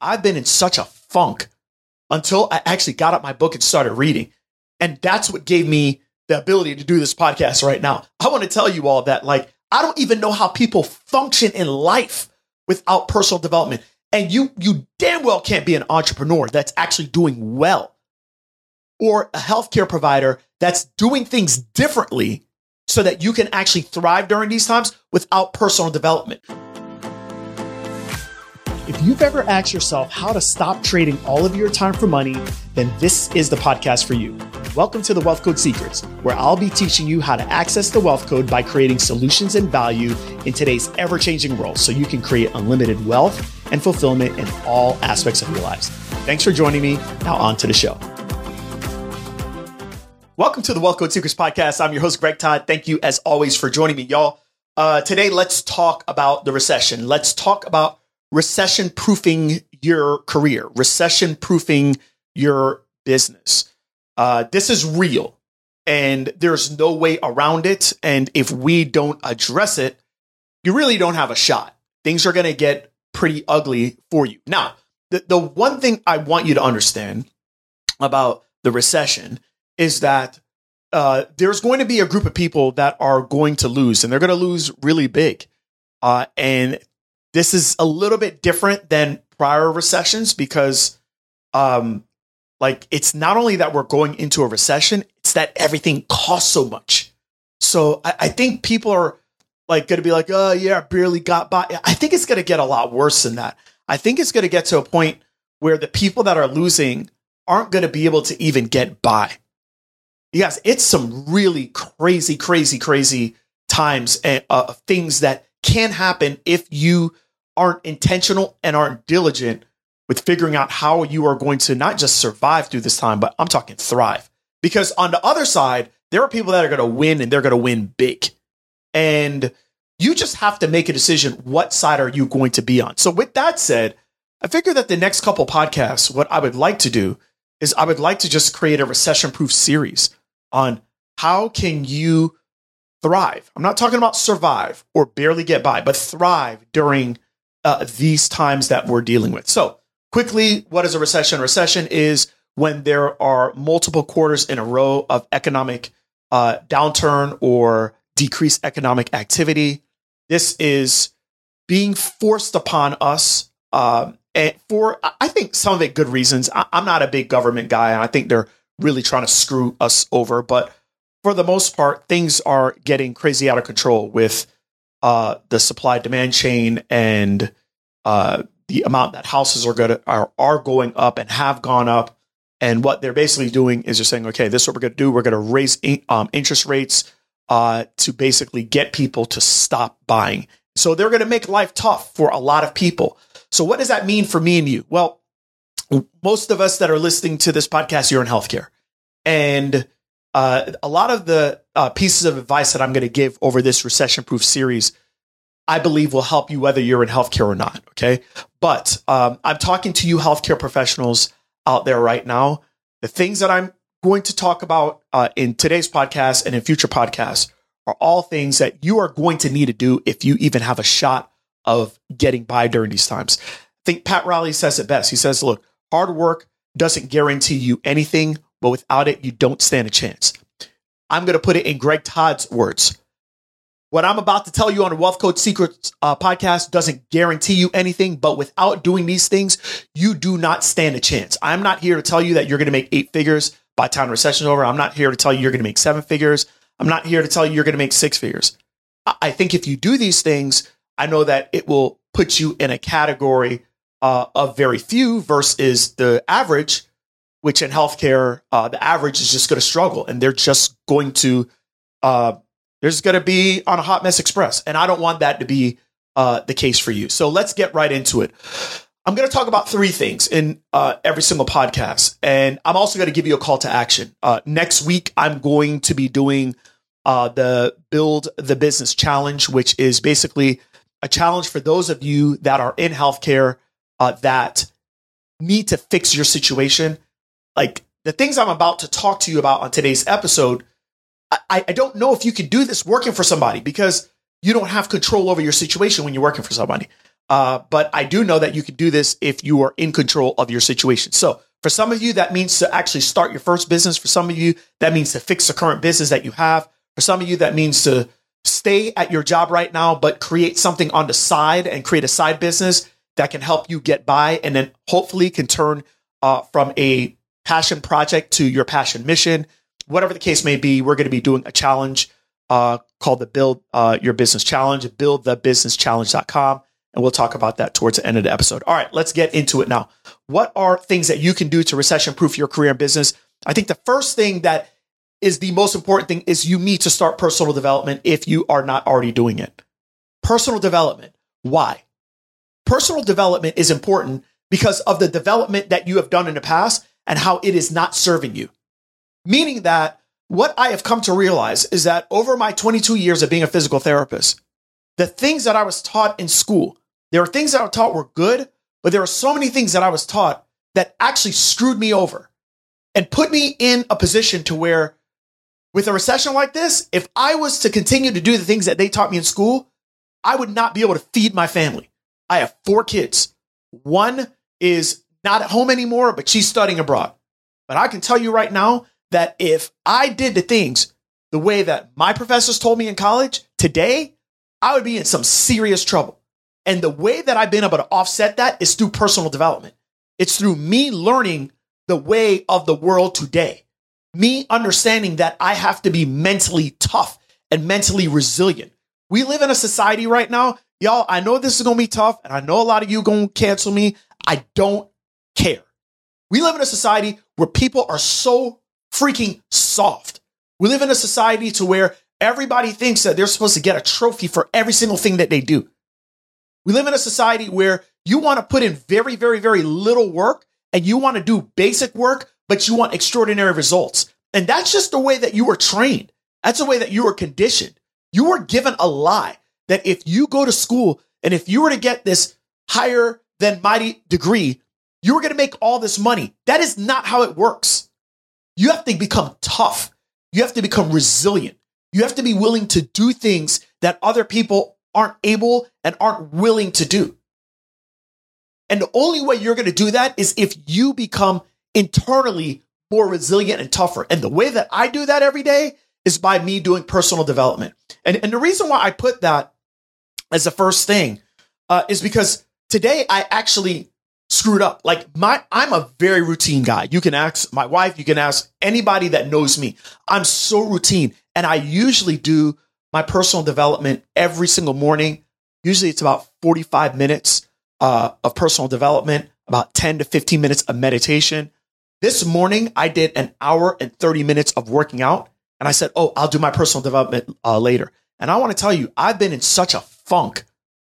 I've been in such a funk until I actually got up my book and started reading. And that's what gave me the ability to do this podcast right now. I want to tell you all that, like, I don't even know how people function in life without personal development. And you, you damn well can't be an entrepreneur that's actually doing well or a healthcare provider that's doing things differently so that you can actually thrive during these times without personal development. If you've ever asked yourself how to stop trading all of your time for money, then this is the podcast for you. Welcome to the Wealth Code Secrets, where I'll be teaching you how to access the wealth code by creating solutions and value in today's ever changing world so you can create unlimited wealth and fulfillment in all aspects of your lives. Thanks for joining me. Now, on to the show. Welcome to the Wealth Code Secrets podcast. I'm your host, Greg Todd. Thank you, as always, for joining me, y'all. Uh, today, let's talk about the recession. Let's talk about recession proofing your career, recession proofing your business. Uh, this is real and there's no way around it. And if we don't address it, you really don't have a shot. Things are going to get pretty ugly for you. Now, the, the one thing I want you to understand about the recession is that uh, there's going to be a group of people that are going to lose, and they're going to lose really big. Uh, and this is a little bit different than prior recessions because, um, like it's not only that we're going into a recession, it's that everything costs so much. So I, I think people are like going to be like, oh yeah, I barely got by. I think it's going to get a lot worse than that. I think it's going to get to a point where the people that are losing aren't going to be able to even get by. Yes, it's some really crazy, crazy, crazy times and uh, things that can happen if you aren't intentional and aren't diligent with figuring out how you are going to not just survive through this time, but I'm talking thrive. Because on the other side, there are people that are going to win and they're going to win big. And you just have to make a decision what side are you going to be on. So with that said, I figure that the next couple podcasts, what I would like to do is I would like to just create a recession proof series on how can you thrive. I'm not talking about survive or barely get by, but thrive during uh, these times that we're dealing with. So, quickly, what is a recession? recession is when there are multiple quarters in a row of economic uh, downturn or decreased economic activity. This is being forced upon us uh, and for, I think, some of it good reasons. I, I'm not a big government guy, and I think they're really trying to screw us over. But for the most part, things are getting crazy out of control with uh, the supply demand chain and uh, the amount that houses are going are, are going up and have gone up. And what they're basically doing is they're saying, okay, this is what we're going to do. We're going to raise um, interest rates uh, to basically get people to stop buying. So they're going to make life tough for a lot of people. So what does that mean for me and you? Well, most of us that are listening to this podcast, you're in healthcare. And uh, a lot of the uh, pieces of advice that I'm going to give over this recession proof series, I believe will help you whether you're in healthcare or not. Okay. But um, I'm talking to you healthcare professionals out there right now. The things that I'm going to talk about uh, in today's podcast and in future podcasts are all things that you are going to need to do if you even have a shot of getting by during these times. I think Pat Riley says it best. He says, look, hard work doesn't guarantee you anything but without it, you don't stand a chance. I'm going to put it in Greg Todd's words. What I'm about to tell you on the Wealth Code Secrets uh, podcast doesn't guarantee you anything, but without doing these things, you do not stand a chance. I'm not here to tell you that you're going to make eight figures by time recession over. I'm not here to tell you you're going to make seven figures. I'm not here to tell you you're going to make six figures. I think if you do these things, I know that it will put you in a category uh, of very few versus the average which in healthcare, uh, the average is just going to struggle and they're just going to, uh, going to be on a hot mess express. And I don't want that to be uh, the case for you. So let's get right into it. I'm going to talk about three things in uh, every single podcast. And I'm also going to give you a call to action. Uh, next week, I'm going to be doing uh, the Build the Business Challenge, which is basically a challenge for those of you that are in healthcare that need to fix your situation like the things I'm about to talk to you about on today's episode, I, I don't know if you can do this working for somebody because you don't have control over your situation when you're working for somebody. Uh, but I do know that you can do this if you are in control of your situation. So for some of you, that means to actually start your first business. For some of you, that means to fix the current business that you have. For some of you, that means to stay at your job right now, but create something on the side and create a side business that can help you get by and then hopefully can turn uh, from a passion project to your passion mission. Whatever the case may be, we're going to be doing a challenge uh, called the Build uh, Your Business Challenge, buildthebusinesschallenge.com. And we'll talk about that towards the end of the episode. All right, let's get into it now. What are things that you can do to recession proof your career and business? I think the first thing that is the most important thing is you need to start personal development if you are not already doing it. Personal development. Why? Personal development is important because of the development that you have done in the past and how it is not serving you. Meaning that what I have come to realize is that over my 22 years of being a physical therapist, the things that I was taught in school, there were things that I was taught were good, but there were so many things that I was taught that actually screwed me over and put me in a position to where with a recession like this, if I was to continue to do the things that they taught me in school, I would not be able to feed my family. I have four kids. One is not at home anymore, but she's studying abroad. But I can tell you right now that if I did the things the way that my professors told me in college today, I would be in some serious trouble. And the way that I've been able to offset that is through personal development. It's through me learning the way of the world today, me understanding that I have to be mentally tough and mentally resilient. We live in a society right now, y'all. I know this is to be tough, and I know a lot of you to cancel me. I don't care. We live in a society where people are so freaking soft. We live in a society to where everybody thinks that they're supposed to get a trophy for every single thing that they do. We live in a society where you want to put in very, very, very little work and you want to do basic work, but you want extraordinary results. And that's just the way that you were trained. That's the way that you were conditioned. You were given a lie that if you go to school and if you were to get this higher than mighty degree, you were going to make all this money. That is not how it works. You have to become tough. You have to become resilient. You have to be willing to do things that other people aren't able and aren't willing to do. And the only way you're going to do that is if you become internally more resilient and tougher. And the way that I do that every day is by me doing personal development. And, and the reason why I put that as the first thing uh, is because today I actually screwed up. Like my, I'm a very routine guy. You can ask my wife, you can ask anybody that knows me. I'm so routine. And I usually do my personal development every single morning. Usually it's about 45 minutes uh, of personal development, about 10 to 15 minutes of meditation. This morning I did an hour and 30 minutes of working out. And I said, Oh, I'll do my personal development uh, later. And I want to tell you, I've been in such a funk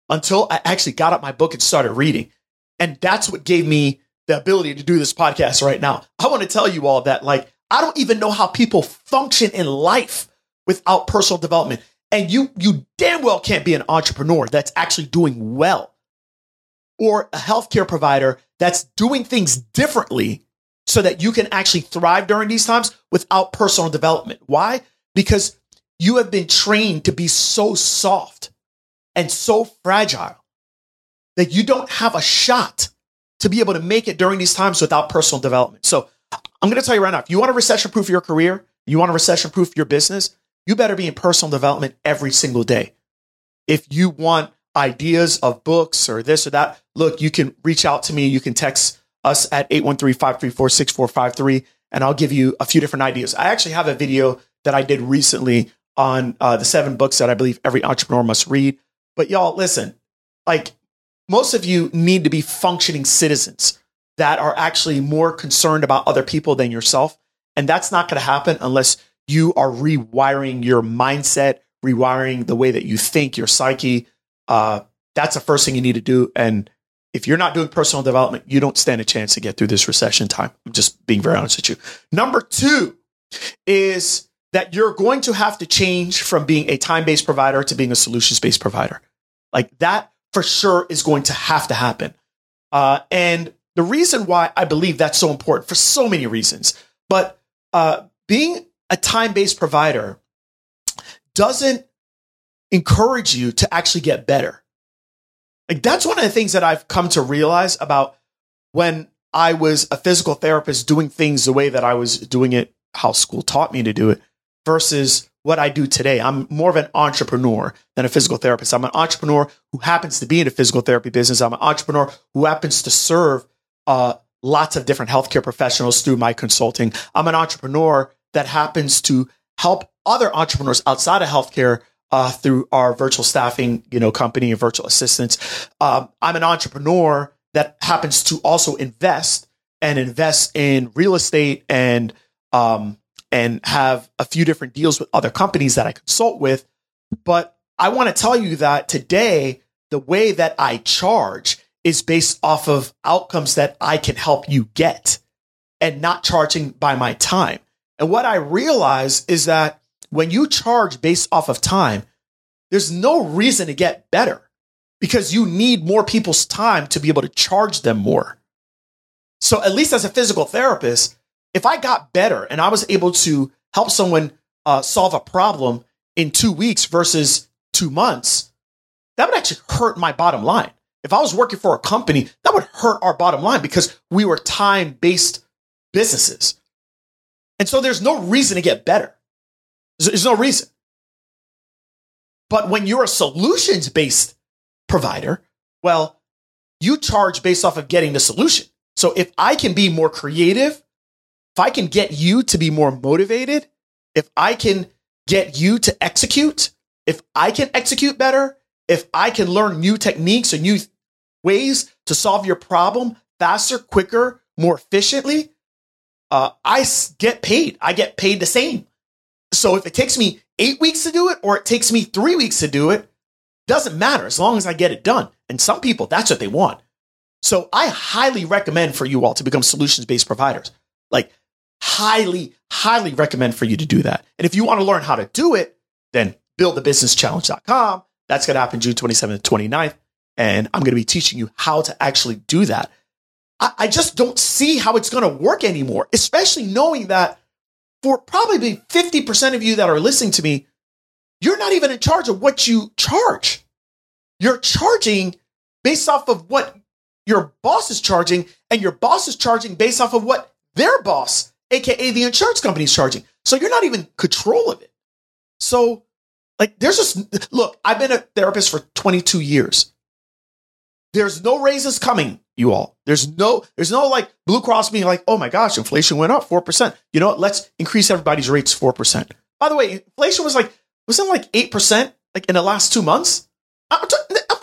until I actually got up my book and started reading. And that's what gave me the ability to do this podcast right now. I want to tell you all that, like, I don't even know how people function in life without personal development. And you, you damn well can't be an entrepreneur that's actually doing well or a healthcare provider that's doing things differently so that you can actually thrive during these times without personal development. Why? Because you have been trained to be so soft and so fragile that you don't have a shot to be able to make it during these times without personal development. So I'm going to tell you right now, if you want to recession proof your career, you want to recession proof your business, you better be in personal development every single day. If you want ideas of books or this or that, look, you can reach out to me. You can text us at 813-534-6453 and I'll give you a few different ideas. I actually have a video that I did recently on uh, the seven books that I believe every entrepreneur must read. But y'all, listen, like most of you need to be functioning citizens that are actually more concerned about other people than yourself. And that's not going to happen unless you are rewiring your mindset, rewiring the way that you think, your psyche. Uh, that's the first thing you need to do. And if you're not doing personal development, you don't stand a chance to get through this recession time. I'm just being very honest with you. Number two is that you're going to have to change from being a time based provider to being a solutions based provider. Like that for sure is going to have to happen. Uh, and the reason why I believe that's so important for so many reasons, but uh, being a time based provider doesn't encourage you to actually get better. Like that's one of the things that I've come to realize about when I was a physical therapist doing things the way that I was doing it, how school taught me to do it, versus what I do today. I'm more of an entrepreneur than a physical therapist. I'm an entrepreneur who happens to be in a physical therapy business. I'm an entrepreneur who happens to serve uh, lots of different healthcare professionals through my consulting. I'm an entrepreneur that happens to help other entrepreneurs outside of healthcare uh, through our virtual staffing, you know, company and virtual assistants. Um, I'm an entrepreneur that happens to also invest and invest in real estate and um, and have a few different deals with other companies that I consult with. But I want to tell you that today, the way that I charge is based off of outcomes that I can help you get and not charging by my time. And what I realize is that when you charge based off of time, there's no reason to get better because you need more people's time to be able to charge them more. So, at least as a physical therapist, if I got better and I was able to help someone uh, solve a problem in two weeks versus two months, that would actually hurt my bottom line. If I was working for a company, that would hurt our bottom line because we were time based businesses. And so there's no reason to get better. There's no reason. But when you're a solutions based provider, well, you charge based off of getting the solution. So if I can be more creative, if I can get you to be more motivated, if I can get you to execute, if I can execute better, if I can learn new techniques or new ways to solve your problem faster, quicker, more efficiently, uh, I get paid. I get paid the same. So if it takes me eight weeks to do it or it takes me three weeks to do it, doesn't matter as long as I get it done. And some people, that's what they want. So I highly recommend for you all to become solutions based providers. Like, highly, highly recommend for you to do that. And if you want to learn how to do it, then buildthebusinesschallenge.com. That's going to happen June 27th, to 29th. And I'm going to be teaching you how to actually do that. I, I just don't see how it's going to work anymore, especially knowing that for probably 50% of you that are listening to me, you're not even in charge of what you charge. You're charging based off of what your boss is charging, and your boss is charging based off of what their boss, aka the insurance company, is charging. So you're not even control of it. So, like, there's just look, I've been a therapist for 22 years. There's no raises coming, you all. There's no, there's no like Blue Cross being like, oh my gosh, inflation went up 4%. You know what? Let's increase everybody's rates 4%. By the way, inflation was like, wasn't like 8% like in the last two months? I'm, not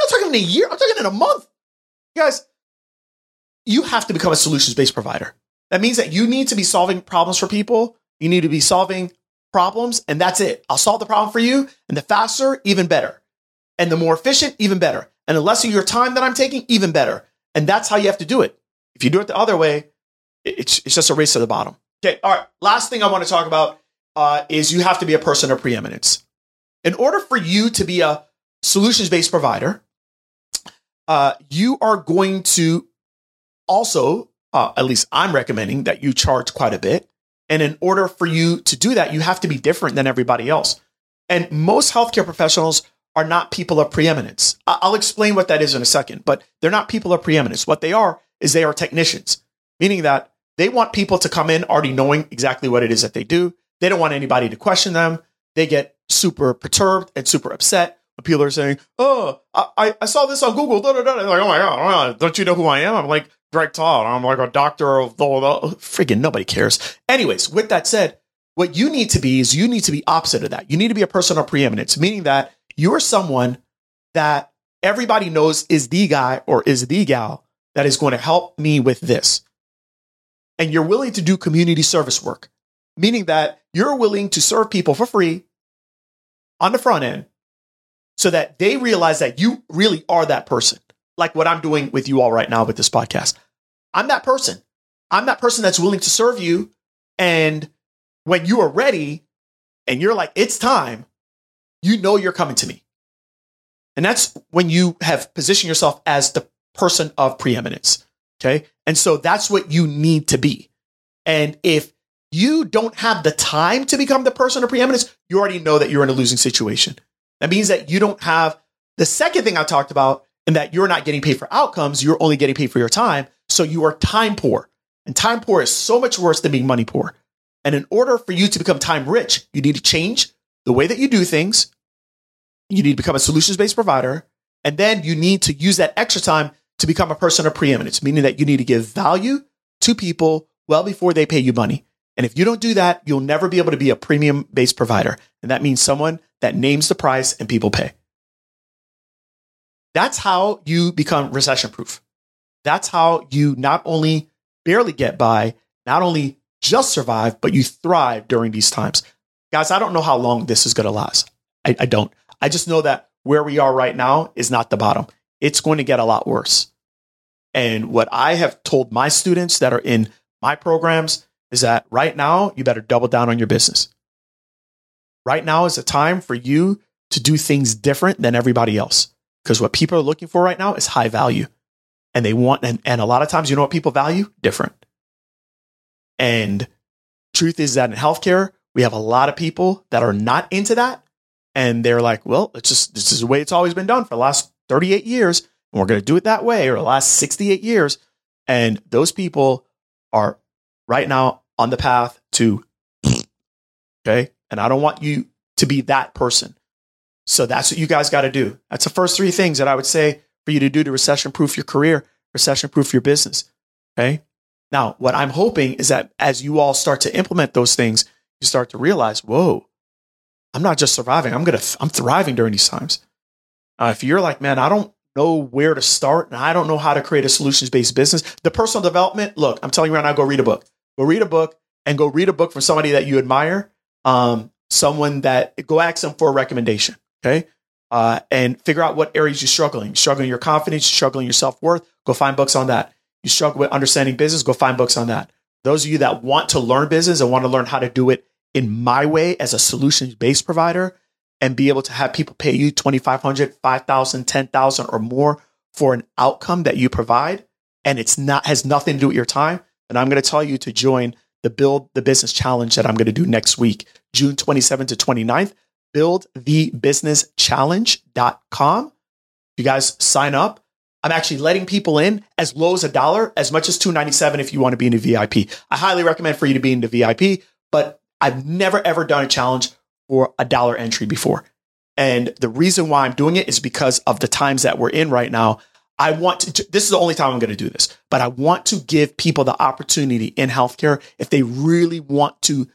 talking in a year, I'm talking in a month. guys, you have to become a solutions based provider. That means that you need to be solving problems for people. You need to be solving problems, and that's it. I'll solve the problem for you. And the faster, even better. And the more efficient, even better. And the less of your time that I'm taking, even better. And that's how you have to do it. If you do it the other way, it's, it's just a race to the bottom. Okay. All right. Last thing I want to talk about uh, is you have to be a person of preeminence. In order for you to be a solutions based provider, uh, you are going to also, uh, at least I'm recommending that you charge quite a bit. And in order for you to do that, you have to be different than everybody else. And most healthcare professionals are not people of preeminence. I'll explain what that is in a second, but they're not people of preeminence. What they are is they are technicians, meaning that they want people to come in already knowing exactly what it is that they do. They don't want anybody to question them. They get super perturbed and super upset people are saying, Oh, I, I saw this on Google. Da, da, da. Like, oh my God, don't you know who I am? I'm like Greg Todd. I'm like a doctor of the, the freaking nobody cares. Anyways, with that said, what you need to be is you need to be opposite of that. You need to be a person of preeminence, meaning that you're someone that everybody knows is the guy or is the gal that is going to help me with this. And you're willing to do community service work, meaning that you're willing to serve people for free on the front end so that they realize that you really are that person, like what I'm doing with you all right now with this podcast. I'm that person. I'm that person that's willing to serve you. And when you are ready and you're like, it's time, you know you're coming to me. And that's when you have positioned yourself as the person of preeminence. Okay. And so that's what you need to be. And if you don't have the time to become the person of preeminence, you already know that you're in a losing situation. That means that you don't have the second thing I talked about in that you're not getting paid for outcomes, you're only getting paid for your time. So you are time poor. And time poor is so much worse than being money poor. And in order for you to become time rich, you need to change the way that you do things. You need to become a solutions based provider. And then you need to use that extra time to become a person of preeminence, meaning that you need to give value to people well before they pay you money. And if you don't do that, you'll never be able to be a premium based provider. And that means someone that names the price and people pay. That's how you become recession proof. That's how you not only barely get by, not only just survive, but you thrive during these times. Guys, I don't know how long this is going to last. I, I don't. I just know that where we are right now is not the bottom. It's going to get a lot worse. And what I have told my students that are in my programs is that right now, you better double down on your business. Right now is a time for you to do things different than everybody else. Because what people are looking for right now is high value. And they want and, and a lot of times you know what people value? Different. And truth is that in healthcare we have a lot of people that are not into that. And they're like well it's just this is the way it's always been done for the last 38 years. And we're going to do it that way or the last 68 years. And those people are right now on the path to okay? And i don't want you to be that person so that's what you guys got to do that's the first three things that i would say for you to do to recession proof your career, recession proof your business. Okay. Now, what I'm hoping is that as you all start to implement those things, you start to realize, whoa, I'm not just surviving. I'm going to, I'm thriving during these times. Uh, if you're like, man, I don't know where to start and I don't know how to create a solutions based business, the personal development, look, I'm telling you right now, go read a book. Go read a book and go read a book from somebody that you admire. Um, someone that go ask them for a recommendation. Okay uh, and figure out what areas you're struggling. You're struggling your confidence, struggling your self worth. Go find books on that. You struggle with understanding business. Go find books on that. Those of you that want to learn business and want to learn how to do it in my way as a solutions based provider and be able to have people pay you 2500 5000 10000 or more for an outcome that you provide and it's not has nothing to do with your time and i'm going to tell you to join the build the business challenge that i'm going to do next week june 27th to 29th buildthebusinesschallenge.com. You guys sign up. I'm actually letting people in as low as a dollar, as much as 297 if you want to be in a VIP. I highly recommend for you to be in the VIP, but I've never ever done a challenge for a dollar entry before. And the reason why I'm doing it is because of the times that we're in right now. I want to, this is the only time I'm going to do this, but I want to give people the opportunity in healthcare if they really want to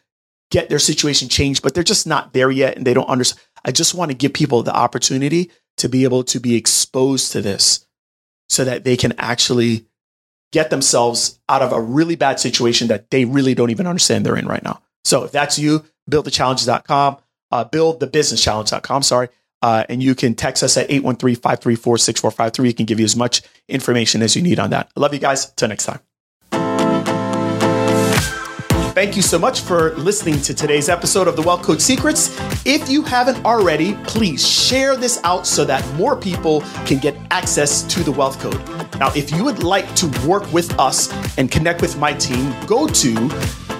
get their situation changed, but they're just not there yet and they don't understand. I just want to give people the opportunity to be able to be exposed to this so that they can actually get themselves out of a really bad situation that they really don't even understand they're in right now. So if that's you, buildthechallenges.com, uh, buildthebusinesschallenge.com, sorry. Uh, and you can text us at 813-534-6453. We can give you as much information as you need on that. I love you guys. Till next time. Thank you so much for listening to today's episode of the Wealth Code Secrets. If you haven't already, please share this out so that more people can get access to the Wealth Code. Now, if you would like to work with us and connect with my team, go to